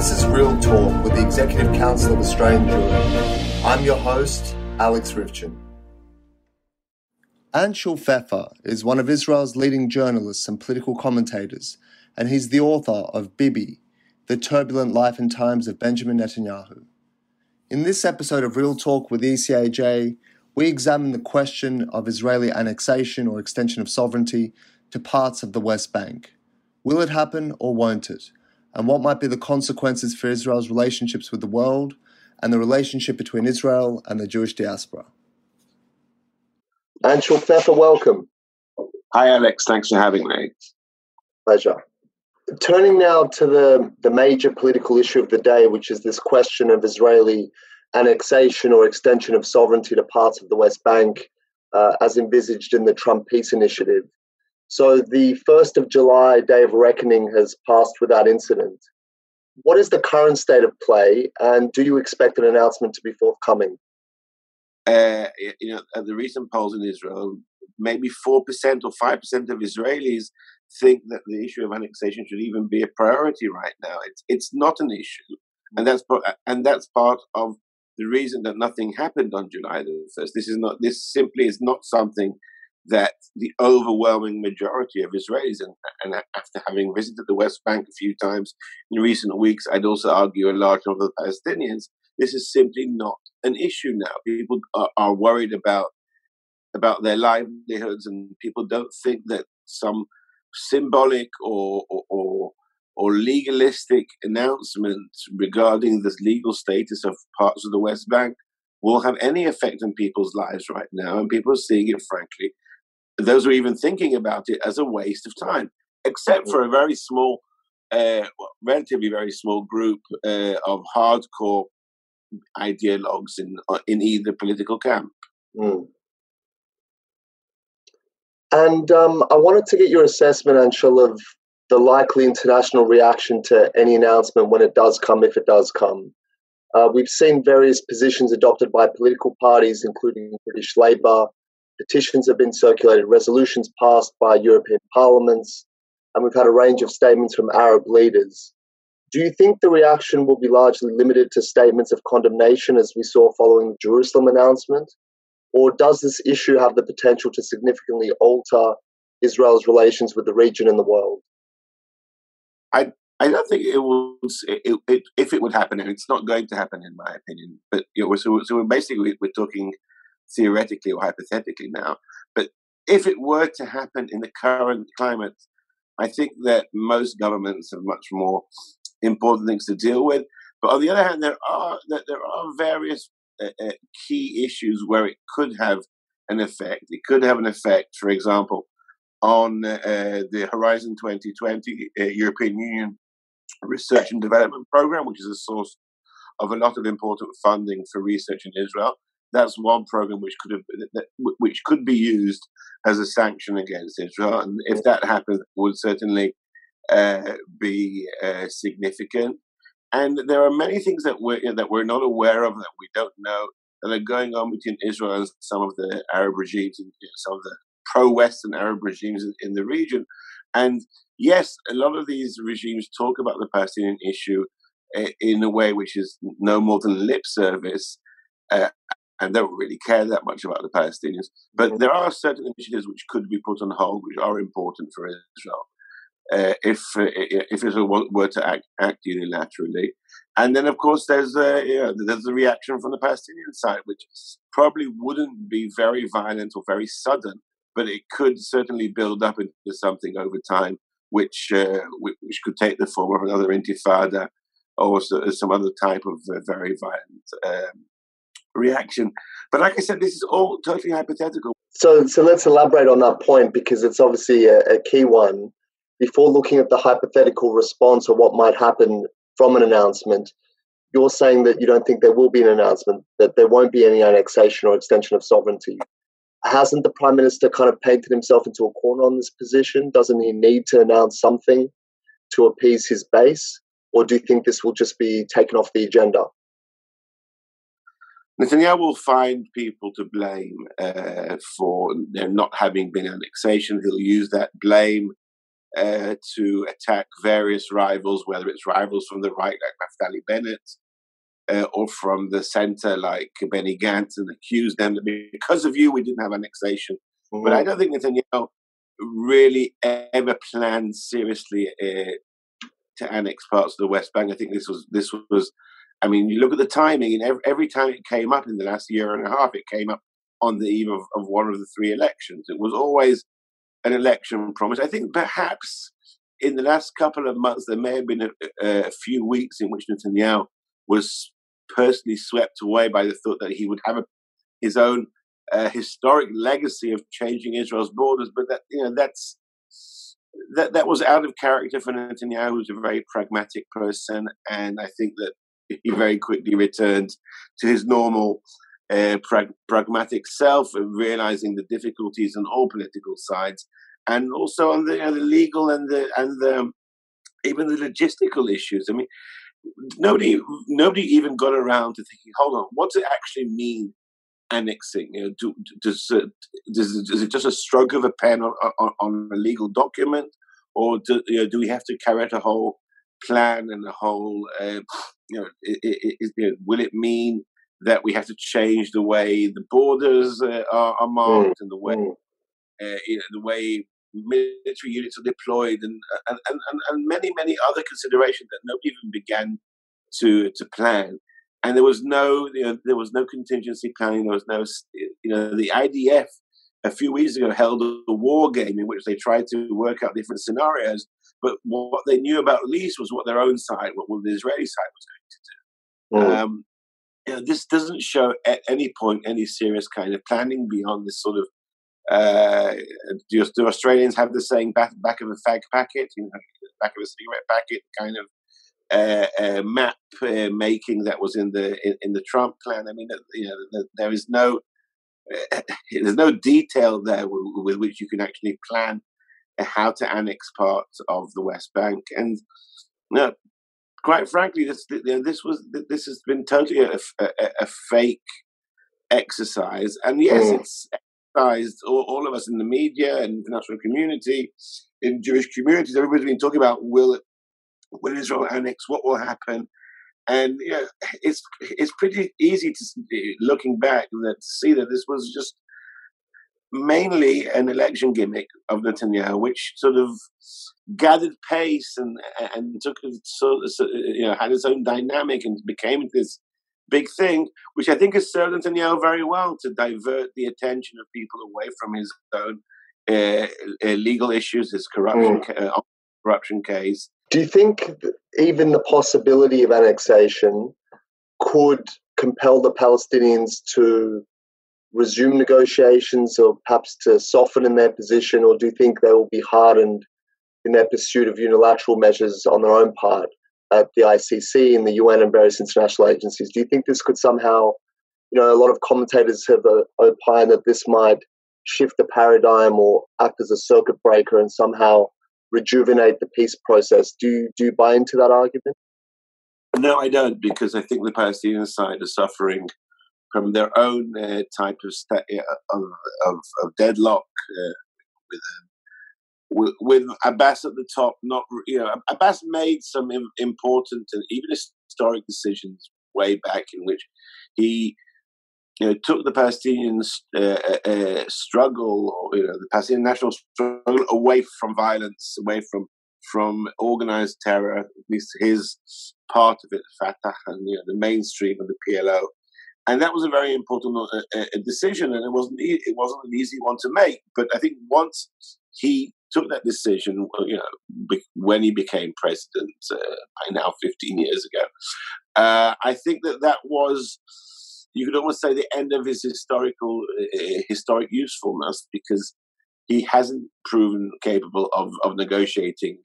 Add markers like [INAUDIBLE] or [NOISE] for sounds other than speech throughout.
This is Real Talk with the Executive Council of Australian Jewry. I'm your host, Alex Ryvchin. Anshel Pfeffer is one of Israel's leading journalists and political commentators, and he's the author of Bibi, The Turbulent Life and Times of Benjamin Netanyahu. In this episode of Real Talk with ECAJ, we examine the question of Israeli annexation or extension of sovereignty to parts of the West Bank. Will it happen or won't it? And what might be the consequences for Israel's relationships with the world and the relationship between Israel and the Jewish diaspora? Anshel Pfeffer, welcome. Hi, Alex. Thanks for having me. Pleasure. Turning now to the, the major political issue of the day, which is this question of Israeli annexation or extension of sovereignty to parts of the West Bank, uh, as envisaged in the Trump Peace Initiative. So the 1st of July, Day of Reckoning, has passed without incident. What is the current state of play, and do you expect an announcement to be forthcoming? Uh, you know, the recent polls in Israel, maybe 4% or 5% of Israelis think that the issue of annexation should even be a priority right now. It's, it's not an issue. And that's, and that's part of the reason that nothing happened on July the 1st. This is not, this simply is not something that the overwhelming majority of Israelis, and, and, after having visited the West Bank a few times in recent weeks, I'd also argue a large number of Palestinians, this is simply not an issue now. People are, are worried about about their livelihoods, and people don't think that some symbolic or, or, or or legalistic announcements regarding the legal status of parts of the West Bank will have any effect on people's lives right now. And people are seeing it, frankly, those who are even thinking about it as a waste of time, except for a very small, uh, relatively very small group uh, of hardcore ideologues in uh, in either political camp. Mm. And um, I wanted to get your assessment, Anshel, of the likely international reaction to any announcement when it does come, if it does come. Uh, we've seen various positions adopted by political parties, including British Labour, petitions have been circulated, resolutions passed by European parliaments, and we've had a range of statements from Arab leaders. Do you think the reaction will be largely limited to statements of condemnation as we saw following the Jerusalem announcement? Or does this issue have the potential to significantly alter Israel's relations with the region and the world? I I don't think it will. It, it, if it would happen, and it's not going to happen, in my opinion. But you know, so, so basically, we're talking theoretically or hypothetically now. But if it were to happen in the current climate, I think that most governments have much more important things to deal with. But on the other hand, there are there are various uh, uh, key issues where it could have an effect. It could have an effect, for example, on uh, the Horizon 2020 uh, European Union Research and Development Program, which is a source of a lot of important funding for research in Israel that's one program which could have which could be used as a sanction against Israel, and if that happens, it would certainly uh, be uh, significant. And there are many things that we're that we're not aware of that we don't know that are going on between Israel and some of the Arab regimes and you know, some of the pro-Western Arab regimes in, in the region. And yes, a lot of these regimes talk about the Palestinian issue uh, in a way which is no more than lip service. Uh, and don't really care that much about the Palestinians. But there are certain initiatives which could be put on hold, which are important for Israel. Uh, if uh, if Israel were to act, act unilaterally, and then of course there's uh, yeah, there's the reaction from the Palestinian side, which probably wouldn't be very violent or very sudden, but it could certainly build up into something over time, which uh, which could take the form of another intifada or some other type of uh, very violent um, reaction. But like I said, this is all totally hypothetical. So, so let's elaborate on that point because it's obviously a, a key one. Before looking at the hypothetical response or what might happen from an announcement, you're saying that you don't think there will be an announcement, that there won't be any annexation or extension of sovereignty. Hasn't the Prime Minister kind of painted himself into a corner on this position? Doesn't he need to announce something to appease his base? Or do you think this will just be taken off the agenda? Netanyahu will find people to blame uh, for there not having been annexation. He'll use that blame uh, to attack various rivals, whether it's rivals from the right like Naftali Bennett uh, or from the center like Benny Gantz and accuse them that because of you we didn't have annexation. Mm-hmm. But I don't think Netanyahu really ever planned seriously uh, to annex parts of the West Bank. I think this was this was. I mean, you look at the timing, and every, every time it came up in the last year and a half, it came up on the eve of, of one of the three elections. It was always an election promise. I think perhaps in the last couple of months there may have been a, a few weeks in which Netanyahu was personally swept away by the thought that he would have a, his own uh, historic legacy of changing Israel's borders, but that you know that's that that was out of character for Netanyahu, who's a very pragmatic person, and I think that he very quickly returned to his normal uh, prag- pragmatic self, realizing the difficulties on all political sides, and also on the, you know, the legal and the and the even the logistical issues. I mean, nobody nobody even got around to thinking, hold on, what's it actually mean annexing? You know, do, does, does, is it just a stroke of a pen on, on, on a legal document, or do, you know, do we have to carry out a whole plan and the whole, uh, you know, it, it, it, you know, will it mean that we have to change the way the borders uh, are, are, marked mm. and the way, mm. uh, you know, the way military units are deployed and, and, and, and many, many other considerations that nobody even began to, to plan and there was no you know, there was no contingency planning. There was no you know the IDF a few weeks ago held a war game in which they tried to work out different scenarios. But what they knew about least was what their own side, what the Israeli side was going to do. Mm. Um, you know, this doesn't show at any point any serious kind of planning beyond this sort of. Uh, do, do Australians have the saying back, back of a fag packet, you know, back of a cigarette packet, kind of uh, uh, map uh, making that was in the in, in, the Trump plan. I mean, you know, there is no [LAUGHS] there's no detail there with, with, which you can actually plan how to annex parts of the West Bank. And you know, quite frankly, this you know, this was this has been totally a, a, a fake exercise. And yes, mm. it's exercised all, all, of us in the media and international community, in Jewish communities. Everybody's been talking about will will Israel annex? What will happen? And you know, it's it's pretty easy to looking back that to see that this was just mainly an election gimmick of Netanyahu, which sort of gathered pace and and took so, so you know had its own dynamic and became this big thing, which I think has served Netanyahu very well to divert the attention of people away from his own uh, uh, legal issues, his corruption mm. uh, corruption case, do you think even the possibility of annexation could compel the Palestinians to resume negotiations or perhaps to soften in their position, or do you think they will be hardened in their pursuit of unilateral measures on their own part at the ICC and the UN and various international agencies? Do you think this could somehow, you know, a lot of commentators have uh, opined that this might shift the paradigm or act as a circuit breaker and somehow rejuvenate the peace process. Do you, do you buy into that argument? No, I don't, because I think the Palestinian side is suffering from their own uh, type of, of, of, of deadlock uh, with, um, with, with Abbas at the top. Not you know, Abbas made some important and even historic decisions way back in which he you know, took the Palestinian uh, uh, uh, struggle, or, you know, the Palestinian national struggle away from violence, away from from organized terror, at least his part of it, Fatah, and you know, the mainstream of the PLO. And that was a very important uh, uh, decision, and it wasn't e- it wasn't an easy one to make. But I think once he took that decision, uh, you know, be- when he became president, by now 15 years ago, I think that that was you could almost say the end of his historical uh, historic usefulness because he hasn't proven capable of, of negotiating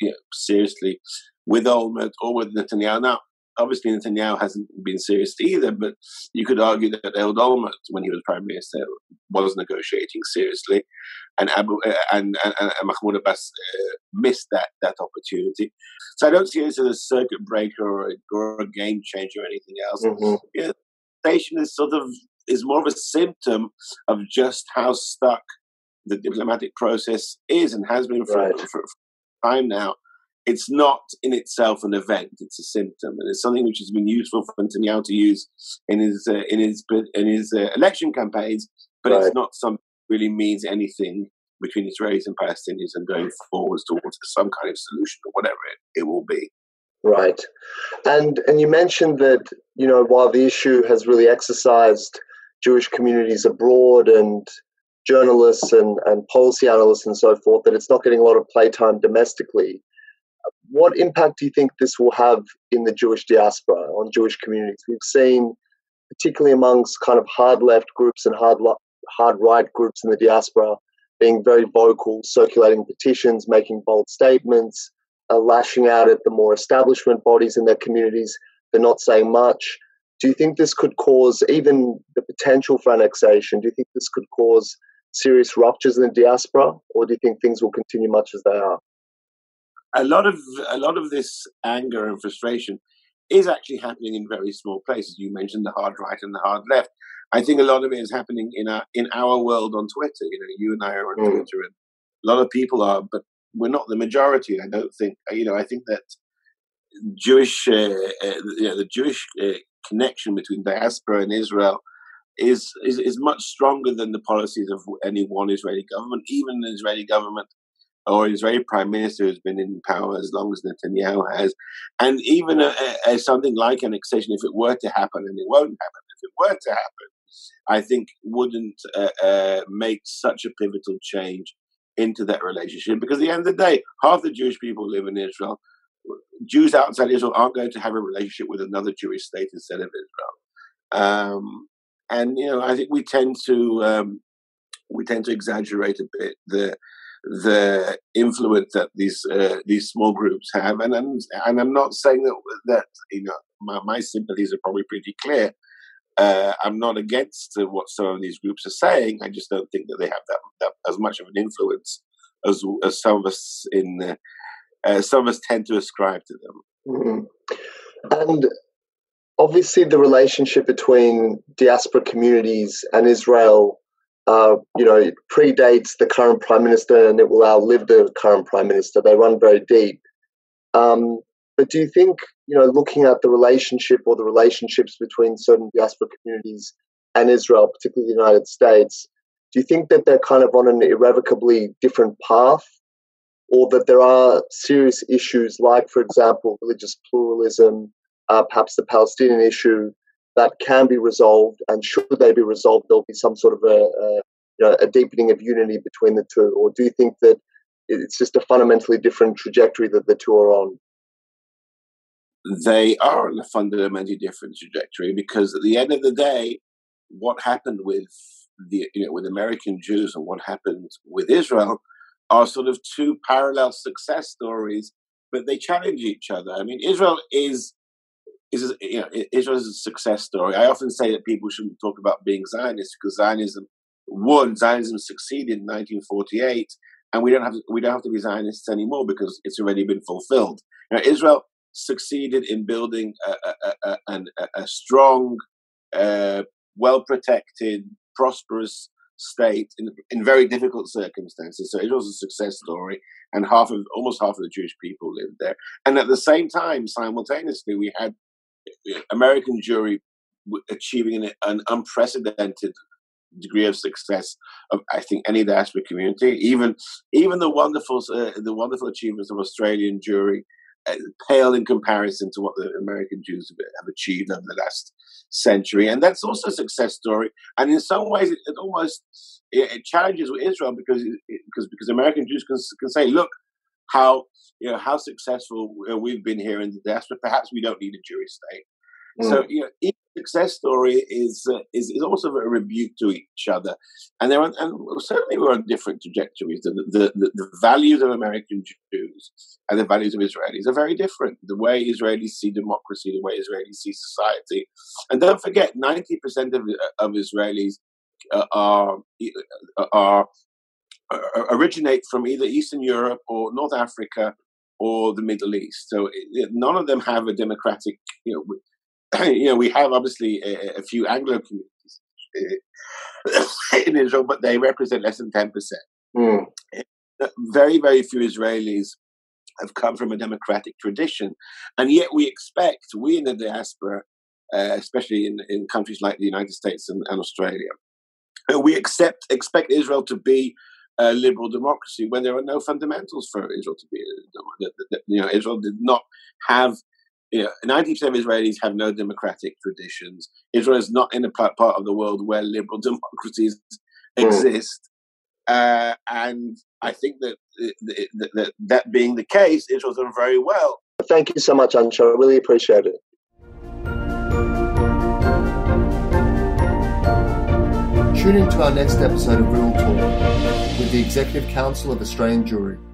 you know, seriously with Olmert or with Netanyahu. Now, obviously, Netanyahu hasn't been serious either, but you could argue that Ehud Olmert, when he was prime minister, was negotiating seriously, and Abu, uh, and, and, and, Mahmoud Abbas uh, missed that that opportunity. So I don't see this as a circuit breaker or a, or a game changer or anything else. Mm-hmm. Yeah, is sort of is more of a symptom of just how stuck the diplomatic process is and has been for, right. for, for time now. It's not in itself an event; it's a symptom, and it's something which has been useful for Netanyahu to use in his uh, in his in his uh, election campaigns. But right. it's not something really means anything between Israelis and Palestinians and going forwards towards some kind of solution or whatever it, it will be. Right, and and you mentioned that you know while the issue has really exercised Jewish communities abroad and journalists and, and policy analysts and so forth, that it's not getting a lot of playtime domestically. What impact do you think this will have in the Jewish diaspora on Jewish communities? We've seen, particularly amongst kind of hard left groups and hard hard right groups in the diaspora, being very vocal, circulating petitions, making bold statements, uh, lashing out at the more establishment bodies in their communities. They're not saying much. Do you think this could cause even the potential for annexation? Do you think this could cause serious ruptures in the diaspora, or do you think things will continue much as they are? A lot of a lot of this anger and frustration is actually happening in very small places. You mentioned the hard right and the hard left. I think a lot of it is happening in our in our world on Twitter. You know, you and I are on mm. Twitter, and a lot of people are, but we're not the majority. I don't think. You know, I think that Jewish, uh, uh, you know, the Jewish uh, connection between diaspora and Israel is, is is much stronger than the policies of any one Israeli government. Even the Israeli government or Israeli prime minister who's been in power as long as Netanyahu has, and even a, a, something like annexation, if it were to happen, and it won't happen, if it were to happen, I think wouldn't uh, uh, make such a pivotal change into that relationship because at the end of the day, half the Jewish people live in Israel. Jews outside Israel aren't going to have a relationship with another Jewish state instead of Israel. Um, and you know, I think we tend to um, we tend to exaggerate a bit the the influence that these uh, these small groups have, and I'm, and I'm not saying that that you know my, my sympathies are probably pretty clear. Uh, I'm not against what some of these groups are saying. I just don't think that they have that, that as much of an influence as, as some of us in uh, uh, some of us tend to ascribe to them. Mm-hmm. And obviously, the relationship between diaspora communities and Israel, uh, you know, predates the current prime minister, and it will outlive the current prime minister. They run very deep. Um, but do you think, you know, looking at the relationship or the relationships between certain diaspora communities and Israel, particularly the United States, do you think that they're kind of on an irrevocably different path? Or that there are serious issues like, for example, religious pluralism, uh, perhaps the Palestinian issue, that can be resolved, and should they be resolved, there'll be some sort of a, a, you know, a deepening of unity between the two. Or do you think that it's just a fundamentally different trajectory that the two are on? they are on a fundamentally different trajectory because at the end of the day, what happened with the you know with American Jews and what happened with Israel are sort of two parallel success stories, but they challenge each other. I mean, Israel is is you know Israel is a success story. I often say that people shouldn't talk about being Zionist because Zionism won. Zionism succeeded in 1948, and we don't have to, we don't have to be Zionists anymore because it's already been fulfilled. Know, Israel succeeded in building a, a, a, a strong, uh, well protected, prosperous state in, in very difficult circumstances. So it was a success story, and half of almost half of the Jewish people lived there. And at the same time, simultaneously, we had American Jewry achieving an, an unprecedented degree of success of I think any diaspora community. Even even the wonderful uh, the wonderful achievements of Australian Jewry pale in comparison to what the American Jews have achieved over the last century. And that's also a success story. And in some ways, it, it almost it, it, challenges Israel because because because American Jews can, can say, look, how you know how successful we've been here in the diaspora. Perhaps we don't need a Jewish state. Mm. So you know, each success story is, uh, is is also a rebuke to each other, and they're on, and certainly we're on different trajectories. The, the, the, the values of American Jews and the values of Israelis are very different. The way Israelis see democracy, the way Israelis see society, and don't forget, ninety percent of of Israelis uh, are uh, are uh, originate from either Eastern Europe or North Africa or the Middle East. So it, none of them have a democratic, you know, [COUGHS] you know, we have obviously a, a few Anglo communities [COUGHS] in Israel, but they represent less than 10%. Mm. Very, very few Israelis have come from a democratic tradition. And yet we expect, we in the diaspora, uh, especially in, in countries like the United States and, and Australia, uh, we accept, expect Israel to be a liberal democracy when there are no fundamentals for Israel to be a You know, Israel did not have you know, 90% of Israelis have no democratic traditions. Israel is not in a part of the world where liberal [LAUGHS] democracies mm. exist. Uh, and I think that, that, that that being the case, Israel's done very well. Thank you so much, Anshel. I really appreciate it. Tune in to our next episode of Real Talk with the Executive Council of Australian Jewry.